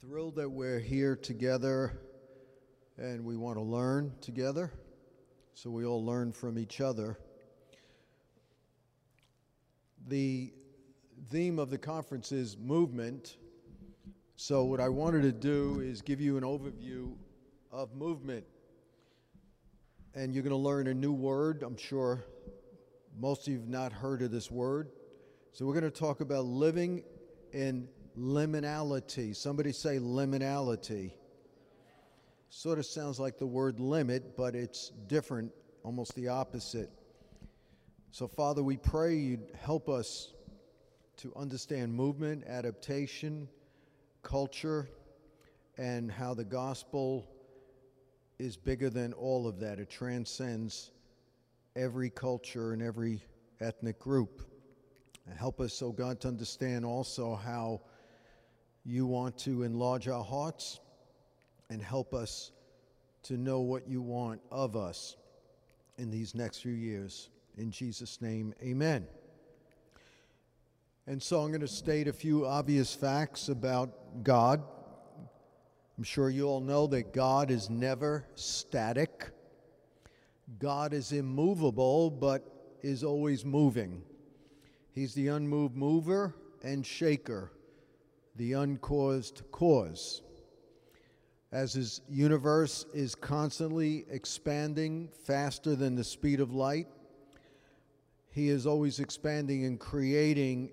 thrilled that we're here together and we want to learn together. So we all learn from each other. The theme of the conference is movement. So, what I wanted to do is give you an overview of movement. And you're going to learn a new word. I'm sure most of you have not heard of this word. So, we're going to talk about living in liminality. Somebody say liminality. Sort of sounds like the word limit, but it's different, almost the opposite. So, Father, we pray you'd help us to understand movement, adaptation, culture, and how the gospel is bigger than all of that. It transcends every culture and every ethnic group. And help us, oh God, to understand also how you want to enlarge our hearts and help us to know what you want of us in these next few years. In Jesus' name, amen. And so I'm going to state a few obvious facts about God. I'm sure you all know that God is never static. God is immovable, but is always moving. He's the unmoved mover and shaker, the uncaused cause. As his universe is constantly expanding faster than the speed of light, he is always expanding and creating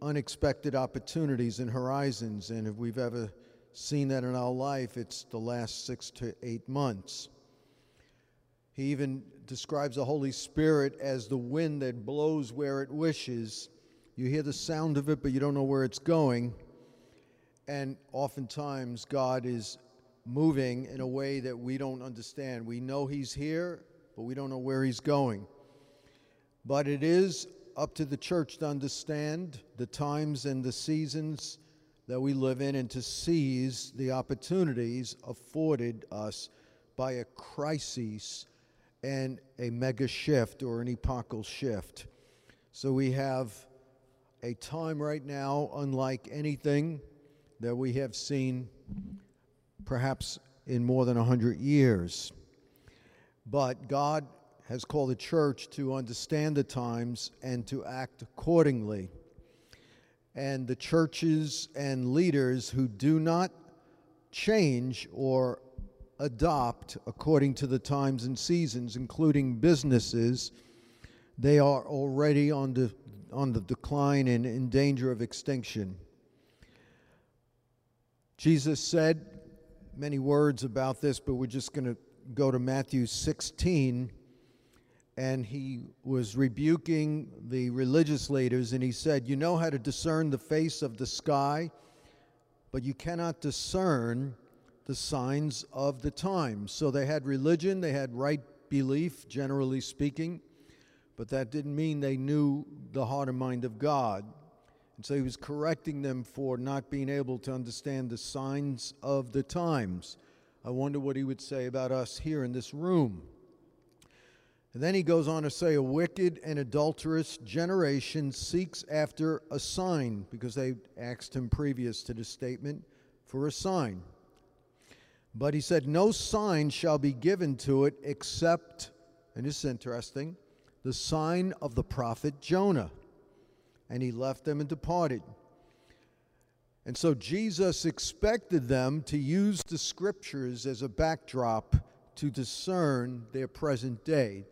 unexpected opportunities and horizons. And if we've ever seen that in our life, it's the last six to eight months. He even describes the Holy Spirit as the wind that blows where it wishes. You hear the sound of it, but you don't know where it's going. And oftentimes, God is moving in a way that we don't understand. We know He's here, but we don't know where He's going. But it is up to the church to understand the times and the seasons that we live in and to seize the opportunities afforded us by a crisis and a mega shift or an epochal shift. So we have a time right now unlike anything that we have seen perhaps in more than 100 years. But God has called the church to understand the times and to act accordingly. And the churches and leaders who do not change or adopt according to the times and seasons, including businesses, they are already on the, on the decline and in danger of extinction. Jesus said many words about this, but we're just going to go to Matthew 16 and he was rebuking the religious leaders, and he said, You know how to discern the face of the sky, but you cannot discern the signs of the times. So they had religion, they had right belief, generally speaking, but that didn't mean they knew the heart and mind of God. And so he was correcting them for not being able to understand the signs of the times. I wonder what he would say about us here in this room. And then he goes on to say, A wicked and adulterous generation seeks after a sign, because they asked him previous to the statement for a sign. But he said, No sign shall be given to it except, and this is interesting, the sign of the prophet Jonah. And he left them and departed. And so Jesus expected them to use the scriptures as a backdrop to discern their present day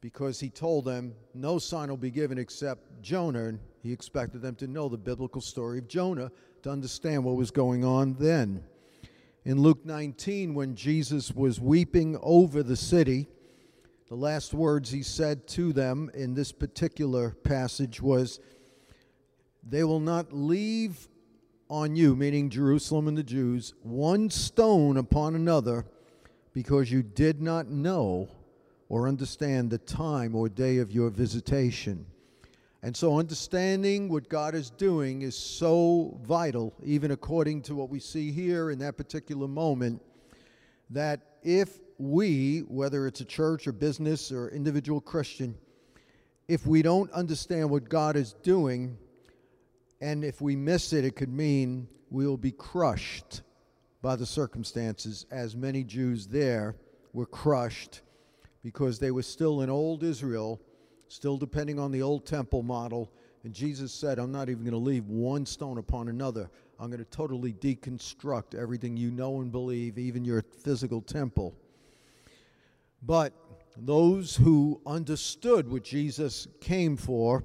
because he told them no sign will be given except Jonah. And he expected them to know the biblical story of Jonah to understand what was going on then. In Luke 19, when Jesus was weeping over the city, the last words he said to them in this particular passage was, They will not leave on you, meaning Jerusalem and the Jews, one stone upon another, because you did not know or understand the time or day of your visitation. And so, understanding what God is doing is so vital, even according to what we see here in that particular moment, that if we, whether it's a church or business or individual Christian, if we don't understand what God is doing, and if we miss it, it could mean we will be crushed by the circumstances, as many Jews there were crushed because they were still in old Israel, still depending on the old temple model. And Jesus said, I'm not even going to leave one stone upon another. I'm going to totally deconstruct everything you know and believe, even your physical temple. But those who understood what Jesus came for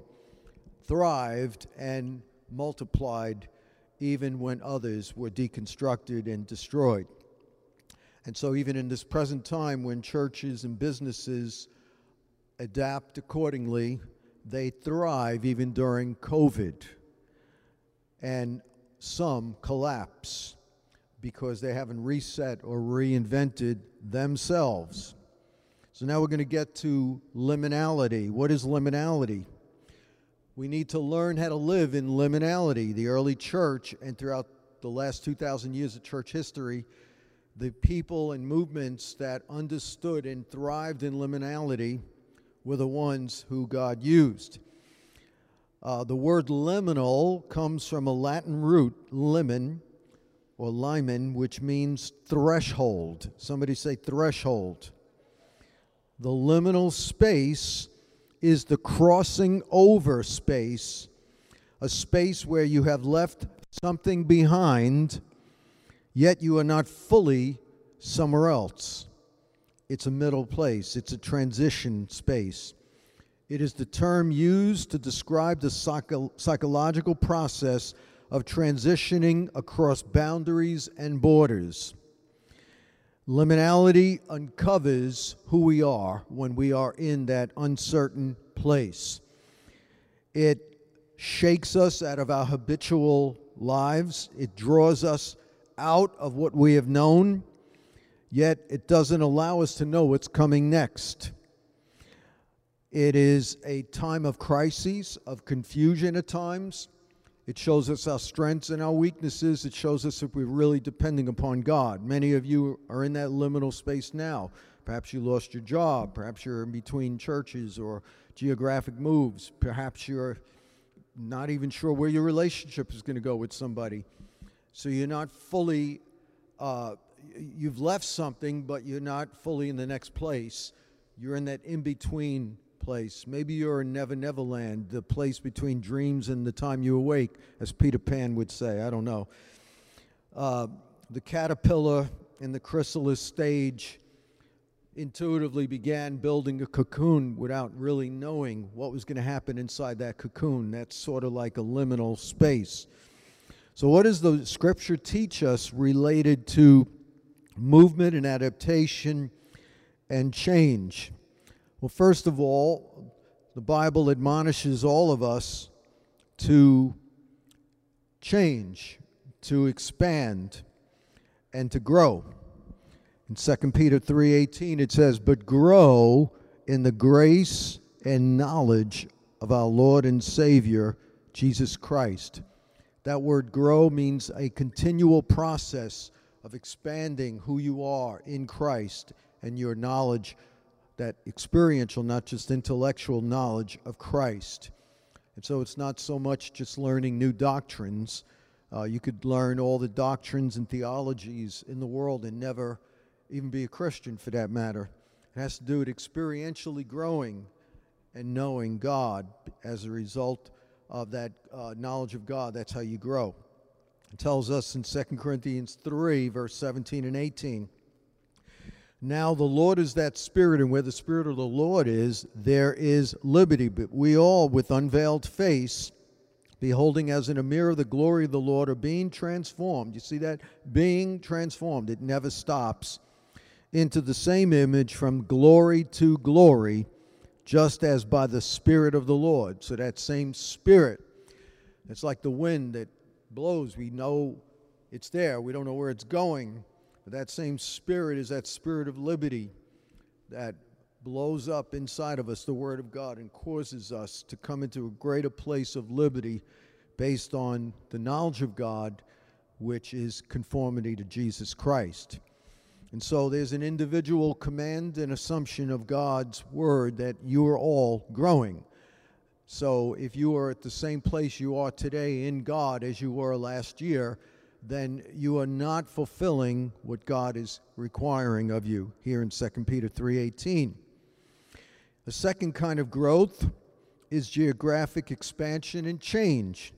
thrived and multiplied even when others were deconstructed and destroyed. And so, even in this present time, when churches and businesses adapt accordingly, they thrive even during COVID. And some collapse because they haven't reset or reinvented themselves. So now we're going to get to liminality. What is liminality? We need to learn how to live in liminality. The early church, and throughout the last 2,000 years of church history, the people and movements that understood and thrived in liminality were the ones who God used. Uh, the word liminal comes from a Latin root, limen, or limen, which means threshold. Somebody say threshold. The liminal space is the crossing over space, a space where you have left something behind, yet you are not fully somewhere else. It's a middle place, it's a transition space. It is the term used to describe the psycho- psychological process of transitioning across boundaries and borders. Liminality uncovers who we are when we are in that uncertain place. It shakes us out of our habitual lives, it draws us out of what we have known, yet it doesn't allow us to know what's coming next. It is a time of crises, of confusion at times it shows us our strengths and our weaknesses. It shows us if we're really depending upon God. Many of you are in that liminal space now. Perhaps you lost your job. Perhaps you're in between churches or geographic moves. Perhaps you're not even sure where your relationship is going to go with somebody. So you're not fully, uh, you've left something, but you're not fully in the next place. You're in that in between place. Maybe you're in Never Never Land, the place between dreams and the time you awake, as Peter Pan would say. I don't know. Uh, the caterpillar in the chrysalis stage intuitively began building a cocoon without really knowing what was going to happen inside that cocoon. That's sort of like a liminal space. So, what does the scripture teach us related to movement and adaptation and change? Well, first of all, the Bible admonishes all of us to change, to expand, and to grow. In 2 Peter 3:18 it says, "But grow in the grace and knowledge of our Lord and Savior Jesus Christ." That word grow means a continual process of expanding who you are in Christ and your knowledge that experiential, not just intellectual knowledge of Christ. And so it's not so much just learning new doctrines. Uh, you could learn all the doctrines and theologies in the world and never even be a Christian for that matter. It has to do with experientially growing and knowing God as a result of that uh, knowledge of God. That's how you grow. It tells us in 2 Corinthians 3, verse 17 and 18. Now the Lord is that Spirit, and where the Spirit of the Lord is, there is liberty. But we all, with unveiled face, beholding as in a mirror the glory of the Lord, are being transformed. You see that? Being transformed. It never stops. Into the same image from glory to glory, just as by the Spirit of the Lord. So that same Spirit, it's like the wind that blows. We know it's there, we don't know where it's going but that same spirit is that spirit of liberty that blows up inside of us the Word of God and causes us to come into a greater place of liberty based on the knowledge of God, which is conformity to Jesus Christ. And so there's an individual command and assumption of God's Word that you are all growing. So if you are at the same place you are today in God as you were last year, then you are not fulfilling what God is requiring of you here in 2 Peter 3:18. The second kind of growth is geographic expansion and change.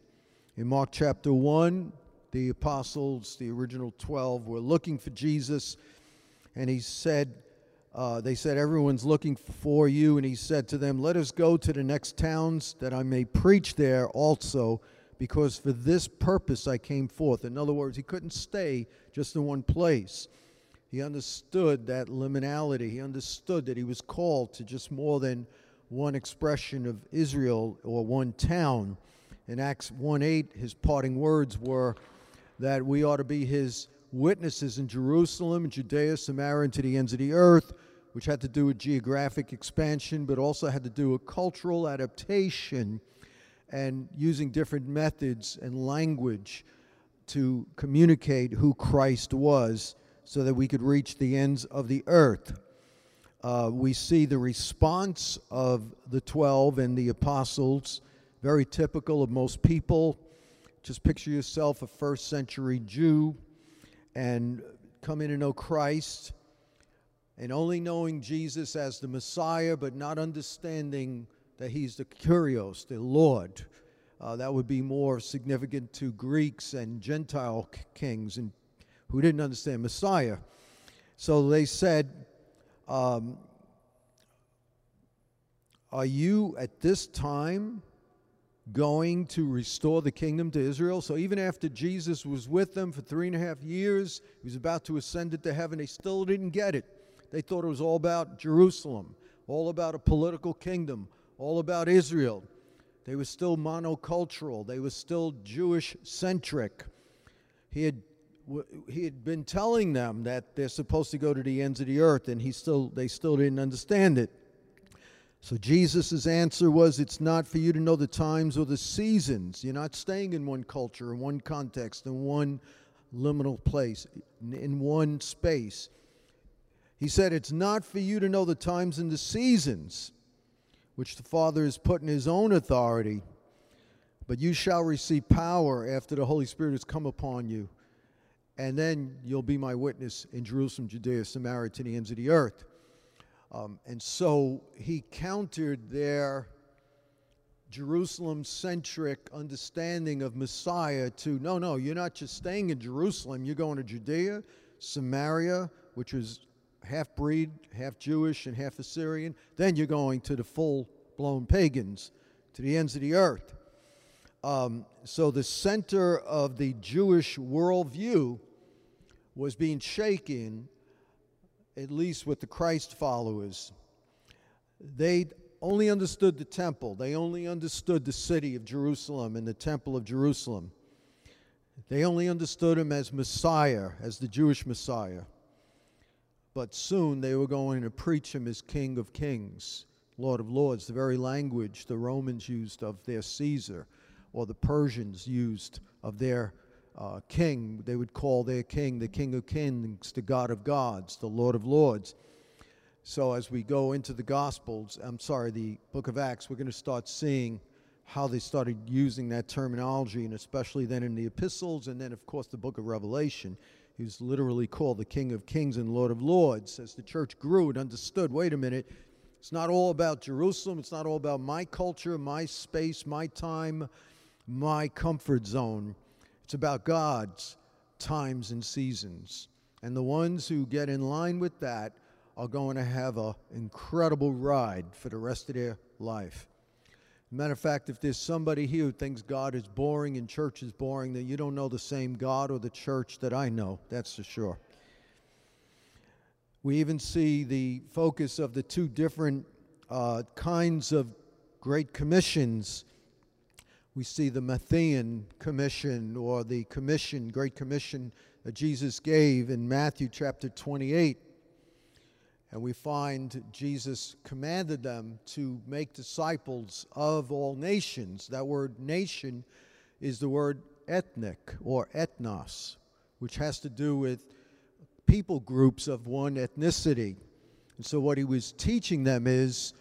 In Mark chapter 1, the apostles, the original 12, were looking for Jesus, and he said, uh, they said, Everyone's looking for you. And he said to them, Let us go to the next towns that I may preach there also, because for this purpose I came forth. In other words, he couldn't stay just in one place. He understood that liminality. He understood that he was called to just more than one expression of Israel or one town. In Acts 1 8, his parting words were that we ought to be his witnesses in Jerusalem, Judea, Samaria, and to the ends of the earth, which had to do with geographic expansion, but also had to do with cultural adaptation and using different methods and language to communicate who Christ was so that we could reach the ends of the earth. Uh, we see the response of the 12 and the apostles, very typical of most people. Just picture yourself a first century Jew and coming to know Christ and only knowing Jesus as the Messiah, but not understanding that he's the Kyrios, the Lord. Uh, that would be more significant to Greeks and Gentile kings and who didn't understand Messiah. So they said, um, Are you at this time going to restore the kingdom to Israel. So even after Jesus was with them for three and a half years, he was about to ascend into heaven, they still didn't get it. They thought it was all about Jerusalem, all about a political kingdom, all about Israel. They were still monocultural, they were still Jewish centric. He had he had been telling them that they're supposed to go to the ends of the earth and he still they still didn't understand it so Jesus' answer was it's not for you to know the times or the seasons. You're not staying in one culture, in one context, in one liminal place, in one space. He said it's not for you to know the times and the seasons which the Father has put in his own authority, but you shall receive power after the Holy Spirit has come upon you. And then you'll be my witness in Jerusalem, Judea, Samaria, to the ends of the earth. Um, and so he countered their Jerusalem centric understanding of Messiah to no, no, you're not just staying in Jerusalem, you're going to Judea, Samaria, which was half breed, half Jewish, and half Assyrian. Then you're going to the full blown pagans, to the ends of the earth. Um, so the center of the Jewish worldview was being shaken at least with the Christ followers, they only understood the temple. They only understood the city of Jerusalem and the temple of Jerusalem. They only understood him as Messiah, as the Jewish Messiah. But soon they were going to preach him as King of Kings, Lord of Lords, the very language the Romans used of their Caesar, or the Persians used of their uh, king. They would call their king the King of Kings, the God of Gods, the Lord of Lords. So as we go into the Gospels, I'm sorry, the book of Acts, we're going to start seeing how they started using that terminology, and especially then in the epistles, and then, of course, the book of Revelation. He's literally called the King of Kings and Lord of Lords. As the church grew, it understood wait a minute, it's not all about Jerusalem, it's not all about my culture, my space, my time, my comfort zone. It's about God's times and seasons. And the ones who get in line with that are going to have an incredible ride for the rest of their life. Matter of fact, if there's somebody here who thinks God is boring and church is boring, then you don't know the same God or the church that I know, that's for sure. We even see the focus of the two different uh, kinds of great commissions we see the Matthean Commission or the Commission, Great Commission that Jesus gave in Matthew chapter 28. And we find Jesus commanded them to make disciples of all nations. That word nation is the word ethnic or ethnos, which has to do with people groups of one ethnicity. And so what he was teaching them is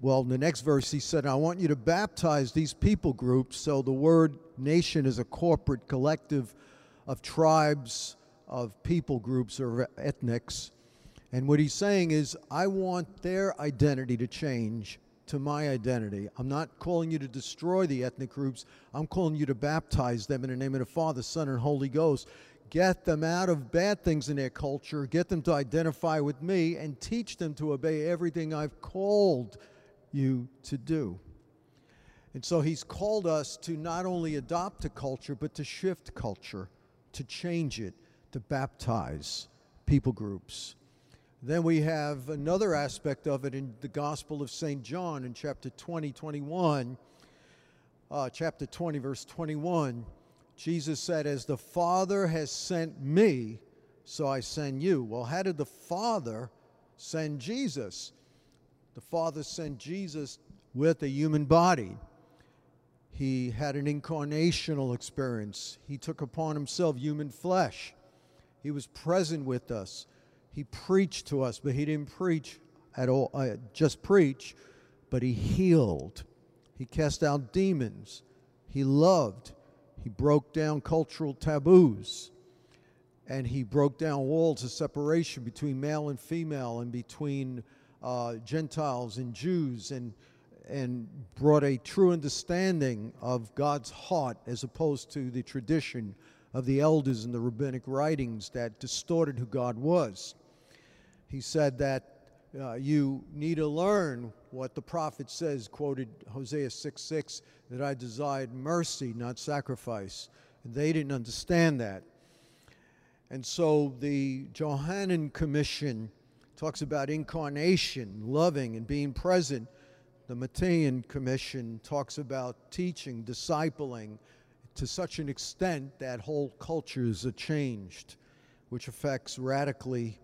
well, in the next verse, he said, I want you to baptize these people groups. So the word nation is a corporate, collective of tribes, of people groups, or ethnics. And what he's saying is, I want their identity to change to my identity. I'm not calling you to destroy the ethnic groups. I'm calling you to baptize them in the name of the Father, Son, and Holy Ghost. Get them out of bad things in their culture, get them to identify with me, and teach them to obey everything I've called you to do. And so he's called us to not only adopt a culture, but to shift culture, to change it, to baptize people groups. Then we have another aspect of it in the Gospel of St. John in chapter 20, 21. Uh, chapter 20, verse 21. Jesus said, As the Father has sent me, so I send you. Well, how did the Father send Jesus? The Father sent Jesus with a human body. He had an incarnational experience. He took upon himself human flesh. He was present with us. He preached to us, but he didn't preach at all, uh, just preach, but he healed. He cast out demons. He loved. He broke down cultural taboos. And he broke down walls of separation between male and female and between uh, Gentiles and Jews and, and brought a true understanding of God's heart as opposed to the tradition of the elders and the rabbinic writings that distorted who God was. He said that uh, you need to learn what the prophet says, quoted Hosea 6 6, that I desired mercy, not sacrifice. And they didn't understand that. And so the Johannine Commission talks about incarnation, loving, and being present. The Matthean Commission talks about teaching, discipling to such an extent that whole cultures are changed, which affects radically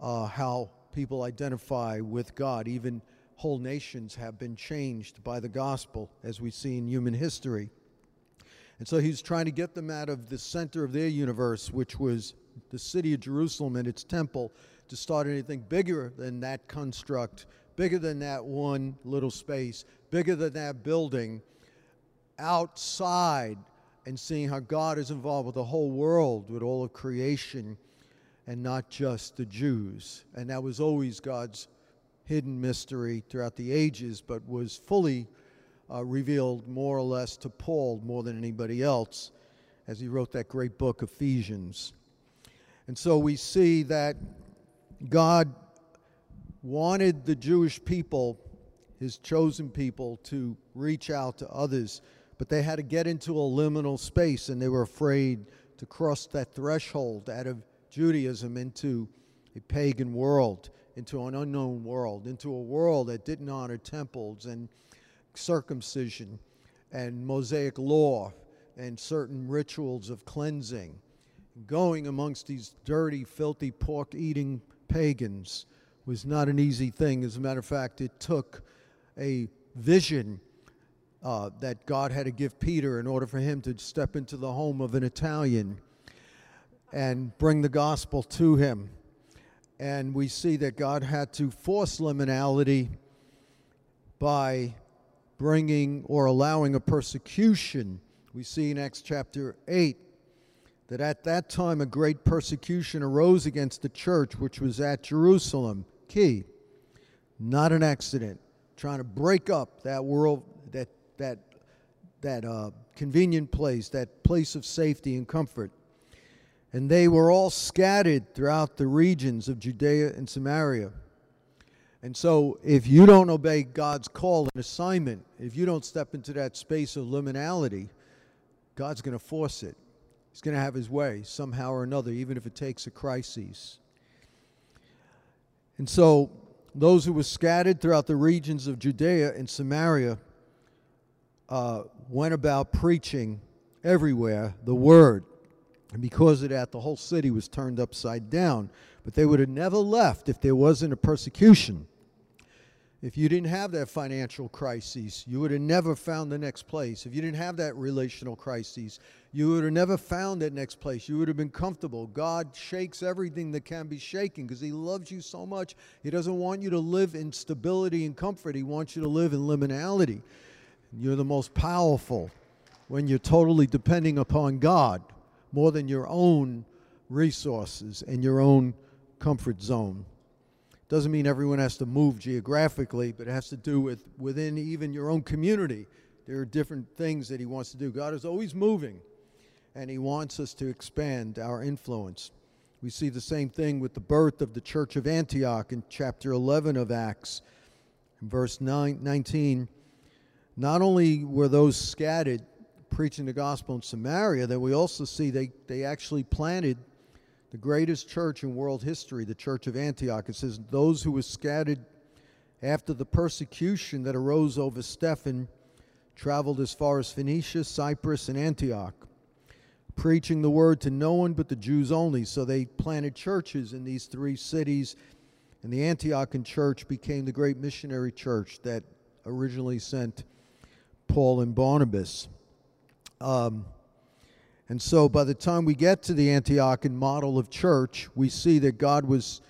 uh, how people identify with God. Even whole nations have been changed by the gospel, as we see in human history. And so he's trying to get them out of the center of their universe, which was the city of Jerusalem and its temple, to start anything bigger than that construct, bigger than that one little space, bigger than that building, outside and seeing how God is involved with the whole world, with all of creation and not just the Jews. And that was always God's hidden mystery throughout the ages, but was fully uh, revealed more or less to Paul more than anybody else as he wrote that great book, Ephesians. And so we see that God wanted the Jewish people, his chosen people, to reach out to others, but they had to get into a liminal space and they were afraid to cross that threshold out of Judaism into a pagan world, into an unknown world, into a world that didn't honor temples and circumcision and Mosaic law and certain rituals of cleansing. Going amongst these dirty, filthy, pork eating pagans was not an easy thing. As a matter of fact, it took a vision uh, that God had to give Peter in order for him to step into the home of an Italian and bring the gospel to him. And we see that God had to force liminality by bringing or allowing a persecution. We see in Acts chapter 8 that at that time a great persecution arose against the church, which was at Jerusalem. Key, not an accident. Trying to break up that world, that that that uh, convenient place, that place of safety and comfort and they were all scattered throughout the regions of Judea and Samaria. And so, if you don't obey God's call and assignment, if you don't step into that space of liminality, God's going to force it. He's going to have his way somehow or another, even if it takes a crisis. And so, those who were scattered throughout the regions of Judea and Samaria uh, went about preaching everywhere the word. And because of that, the whole city was turned upside down. But they would have never left if there wasn't a persecution. If you didn't have that financial crisis, you would have never found the next place. If you didn't have that relational crisis, you would have never found that next place. You would have been comfortable. God shakes everything that can be shaken because He loves you so much. He doesn't want you to live in stability and comfort, He wants you to live in liminality. You're the most powerful when you're totally depending upon God more than your own resources and your own comfort zone. Doesn't mean everyone has to move geographically, but it has to do with within even your own community. There are different things that He wants to do. God is always moving, and He wants us to expand our influence. We see the same thing with the birth of the church of Antioch in chapter 11 of Acts. In verse 9, 19, not only were those scattered preaching the gospel in Samaria, that we also see they, they actually planted the greatest church in world history, the church of Antioch. It says, Those who were scattered after the persecution that arose over Stephen traveled as far as Phoenicia, Cyprus, and Antioch, preaching the word to no one but the Jews only. So they planted churches in these three cities, and the Antiochian church became the great missionary church that originally sent Paul and Barnabas. Um, and so by the time we get to the Antiochian model of church, we see that God was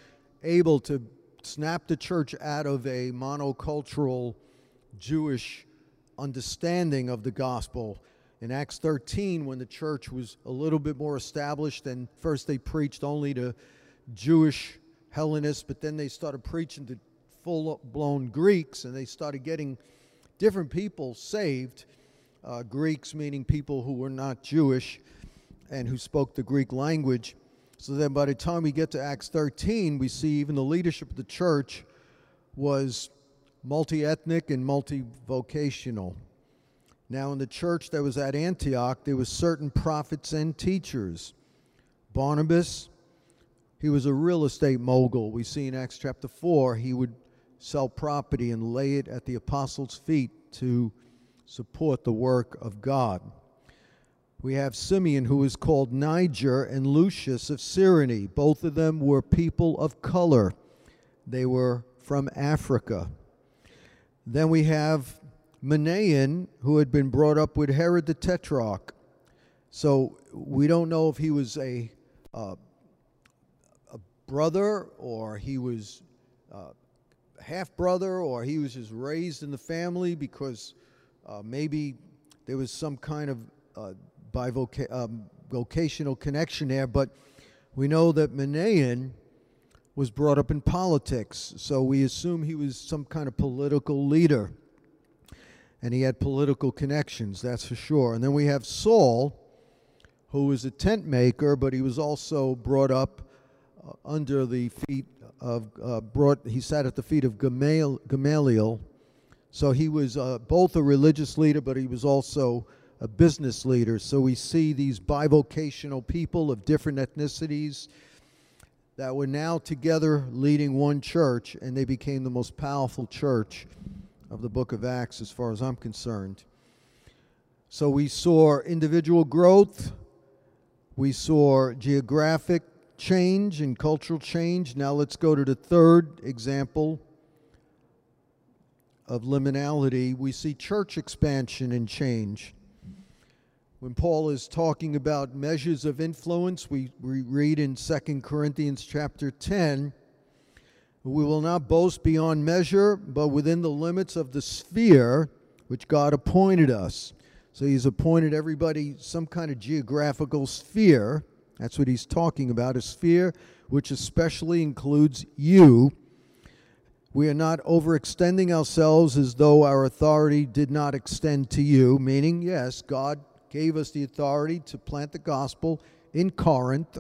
able to snap the church out of a monocultural Jewish understanding of the gospel. In Acts 13, when the church was a little bit more established, and first they preached only to Jewish Hellenists, but then they started preaching to full blown Greeks, and they started getting different people saved uh, Greeks, meaning people who were not Jewish and who spoke the Greek language. So then by the time we get to Acts 13, we see even the leadership of the church was multi ethnic and multi vocational. Now, in the church that was at Antioch, there were certain prophets and teachers. Barnabas, he was a real estate mogul. We see in Acts chapter 4, he would sell property and lay it at the apostles' feet to support the work of God. We have Simeon, who is called Niger, and Lucius of Cyrene. Both of them were people of color, they were from Africa. Then we have Manaen, who had been brought up with Herod the Tetrarch. So we don't know if he was a, uh, a brother or he was uh, half brother or he was just raised in the family because uh, maybe there was some kind of uh, bivoca- um, vocational connection there, but we know that Manaen was brought up in politics, so we assume he was some kind of political leader. And he had political connections, that's for sure. And then we have Saul, who was a tent maker, but he was also brought up uh, under the feet of, uh, brought, he sat at the feet of Gamal, Gamaliel, so he was uh, both a religious leader, but he was also a business leader. So we see these bivocational people of different ethnicities that were now together leading one church, and they became the most powerful church of the book of Acts, as far as I'm concerned. So we saw individual growth, we saw geographic change and cultural change. Now let's go to the third example of liminality, we see church expansion and change. When Paul is talking about measures of influence, we, we read in 2 Corinthians chapter 10 we will not boast beyond measure, but within the limits of the sphere which God appointed us. So he's appointed everybody some kind of geographical sphere. That's what he's talking about, a sphere which especially includes you we are not overextending ourselves as though our authority did not extend to you, meaning, yes, God gave us the authority to plant the gospel in Corinth,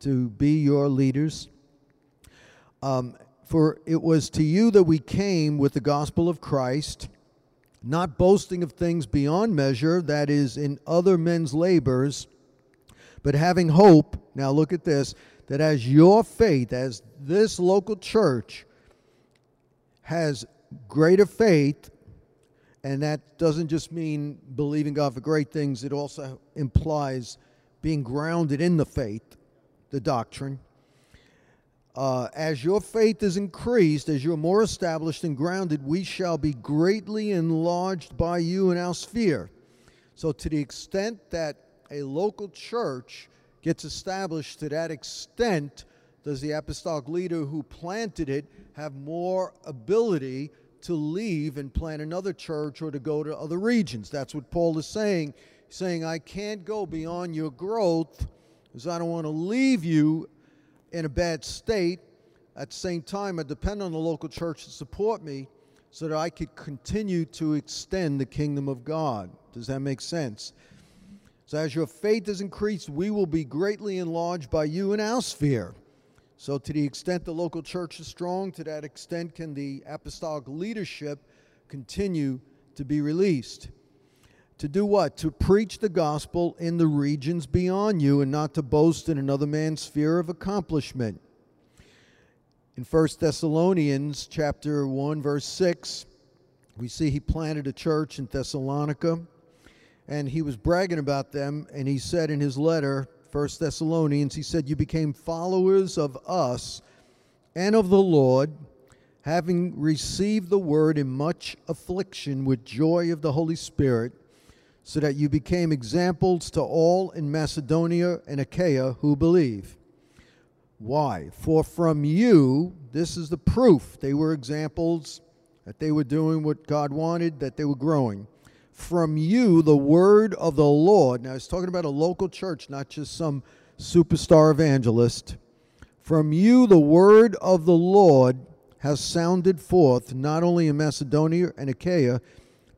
to be your leaders. Um, for it was to you that we came with the gospel of Christ, not boasting of things beyond measure, that is, in other men's labors, but having hope. Now, look at this that as your faith, as this local church, has greater faith, and that doesn't just mean believing God for great things, it also implies being grounded in the faith, the doctrine. Uh, as your faith is increased, as you're more established and grounded, we shall be greatly enlarged by you in our sphere. So, to the extent that a local church gets established, to that extent, does the apostolic leader who planted it have more ability to leave and plant another church or to go to other regions? That's what Paul is saying. He saying, I can't go beyond your growth because I don't want to leave you in a bad state. At the same time, I depend on the local church to support me so that I could continue to extend the kingdom of God. Does that make sense? So, as your faith is increased, we will be greatly enlarged by you in our sphere. So, to the extent the local church is strong, to that extent can the apostolic leadership continue to be released. To do what? To preach the gospel in the regions beyond you and not to boast in another man's sphere of accomplishment. In 1 Thessalonians chapter 1 verse 6, we see he planted a church in Thessalonica and he was bragging about them and he said in his letter 1 Thessalonians he said you became followers of us and of the Lord having received the word in much affliction with joy of the Holy Spirit so that you became examples to all in Macedonia and Achaia who believe. Why? For from you, this is the proof they were examples, that they were doing what God wanted, that they were growing. From you, the word of the Lord. Now, he's talking about a local church, not just some superstar evangelist. From you, the word of the Lord has sounded forth, not only in Macedonia and Achaia,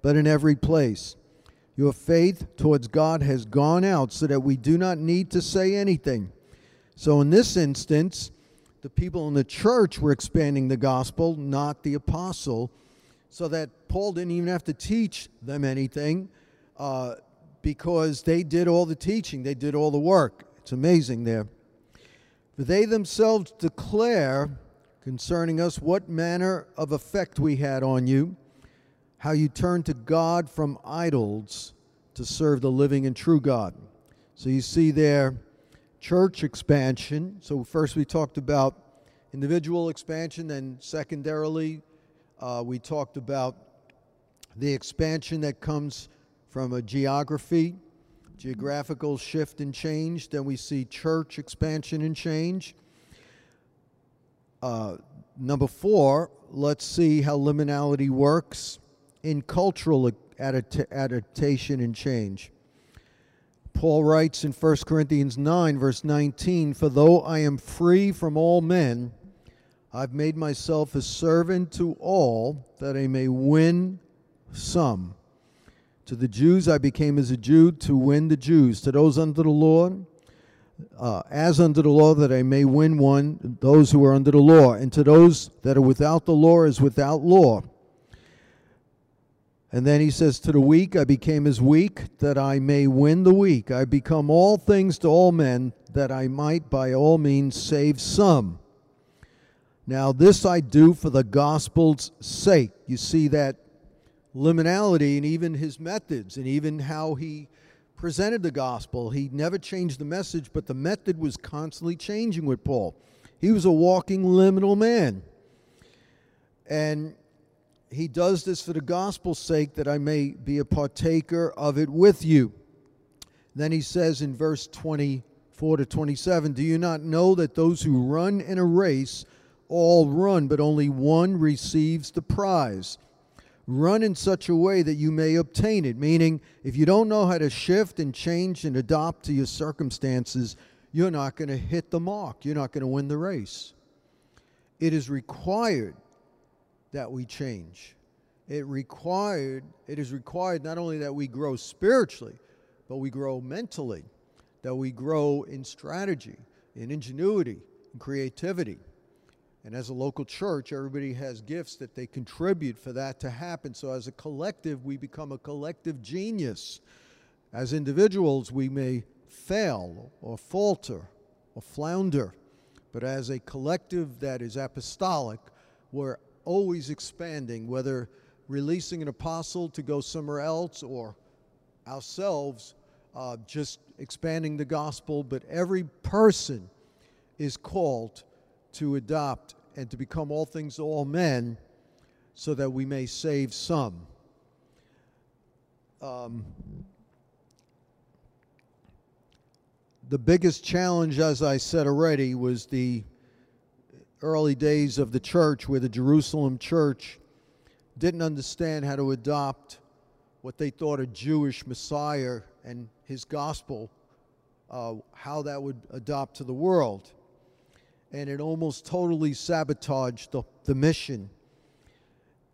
but in every place. Your faith towards God has gone out so that we do not need to say anything. So, in this instance, the people in the church were expanding the gospel, not the apostle, so that Paul didn't even have to teach them anything uh, because they did all the teaching, they did all the work. It's amazing there. For they themselves declare concerning us what manner of effect we had on you how you turned to God from idols to serve the living and true God. So you see there church expansion. So first we talked about individual expansion, then secondarily uh, we talked about the expansion that comes from a geography, geographical shift and change. Then we see church expansion and change. Uh, number four, let's see how liminality works in cultural adaptation and change. Paul writes in 1 Corinthians 9, verse 19 For though I am free from all men, I've made myself a servant to all that I may win some. To the Jews I became as a Jew to win the Jews. To those under the law, uh, as under the law, that I may win one, those who are under the law. And to those that are without the law, as without law and then he says, To the weak I became as weak, that I may win the weak. I become all things to all men, that I might by all means save some. Now, this I do for the gospel's sake. You see that liminality and even his methods and even how he presented the gospel. He never changed the message, but the method was constantly changing with Paul. He was a walking liminal man. And he does this for the gospel's sake, that I may be a partaker of it with you. Then he says in verse 24 to 27 Do you not know that those who run in a race all run, but only one receives the prize? Run in such a way that you may obtain it. Meaning, if you don't know how to shift and change and adopt to your circumstances, you're not going to hit the mark. You're not going to win the race. It is required that we change. It required it is required not only that we grow spiritually, but we grow mentally, that we grow in strategy, in ingenuity, in creativity. And as a local church, everybody has gifts that they contribute for that to happen. So as a collective, we become a collective genius. As individuals, we may fail or falter or flounder. But as a collective that is apostolic, we're always expanding, whether releasing an apostle to go somewhere else or ourselves uh, just expanding the gospel, but every person is called to adopt and to become all things to all men so that we may save some. Um, the biggest challenge, as I said already, was the early days of the church where the Jerusalem church didn't understand how to adopt what they thought a Jewish Messiah and his gospel, uh, how that would adopt to the world. And it almost totally sabotaged the, the mission.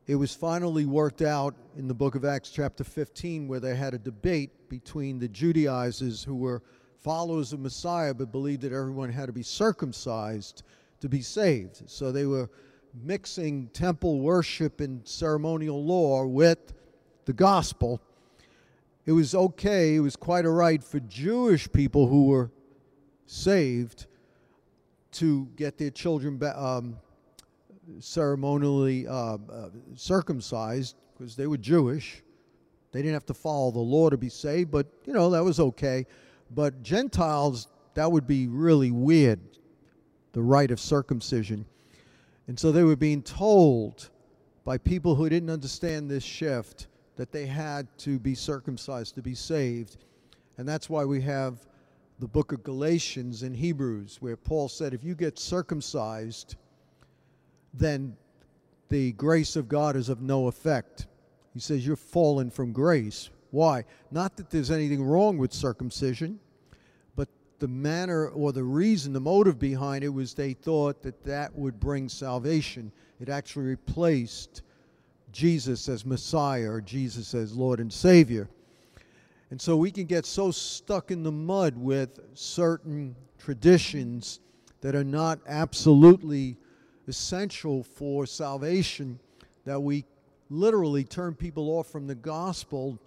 It was finally worked out in the book of Acts, chapter 15, where they had a debate between the Judaizers who were followers of Messiah but believed that everyone had to be circumcised to be saved. So they were mixing temple worship and ceremonial law with the gospel. It was okay, it was quite all right for Jewish people who were saved to get their children um, ceremonially uh, uh, circumcised because they were Jewish. They didn't have to follow the law to be saved, but you know, that was okay. But Gentiles, that would be really weird, the rite of circumcision. And so they were being told by people who didn't understand this shift that they had to be circumcised to be saved. And that's why we have the book of Galatians and Hebrews, where Paul said, if you get circumcised, then the grace of God is of no effect. He says you're fallen from grace. Why? Not that there's anything wrong with circumcision, but the manner or the reason, the motive behind it was they thought that that would bring salvation. It actually replaced Jesus as Messiah or Jesus as Lord and Savior. And so we can get so stuck in the mud with certain traditions that are not absolutely essential for salvation that we literally turn people off from the gospel,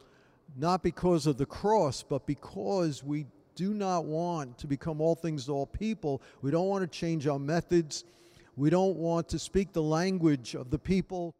not because of the cross, but because we do not want to become all things to all people. We don't want to change our methods. We don't want to speak the language of the people